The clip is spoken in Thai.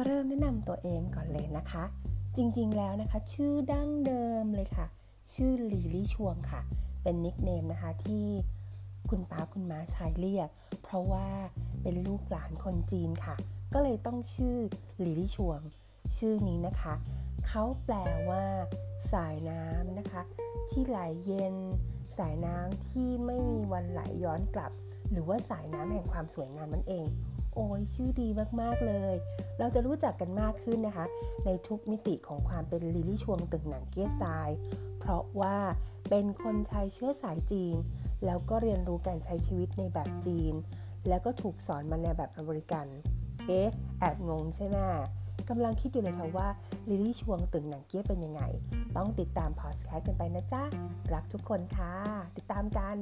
ก็เริ่มแนะนำตัวเองก่อนเลยนะคะ จริงๆแล้วนะคะ ชื่อดั้งเดิมเลยค่ะ ชื่อลีลี่ชวงค่ะ เป็นนิกเนมนะคะที่คุณป้าคุณม้าใช้เรียก เพราะว่าเป็นลูกหลานคนจีนค่ะ ก็เลยต้องชื่อลีลี่ชวง ชื่อนี้นะคะ เขาแปลว่า สายน้ำนะคะ ที่ไหลเย็น สายน้ำที่ไม่มีวันไหลย้อนกลับ หรือว่าสายน้ำแห่งความสวยงามนั่นเอง โอ้ยชื่อดีมาก ๆ เลย เราจะรู้จักกันมากขึ้นนะคะ ในทุกมิติของความเป็นลิลี่ชวงตึงหนังเกียสไตล์เพราะว่าเป็นคนไทยเชื้อสายจีน แล้วก็เรียนรู้การใช้ชีวิตในแบบจีน แล้วก็ถูกสอนมาในแบบอเมริกัน เอ๊ะ แอบงงใช่ไหมกำลังคิดอยู่เลยค่ะว่าลิลี่ชวงตึงหนังเกียเป็นยังไง ต้องติดตามพอสแคสกันไปนะจ๊ะ รักทุกคนค่ะ ติดตามกัน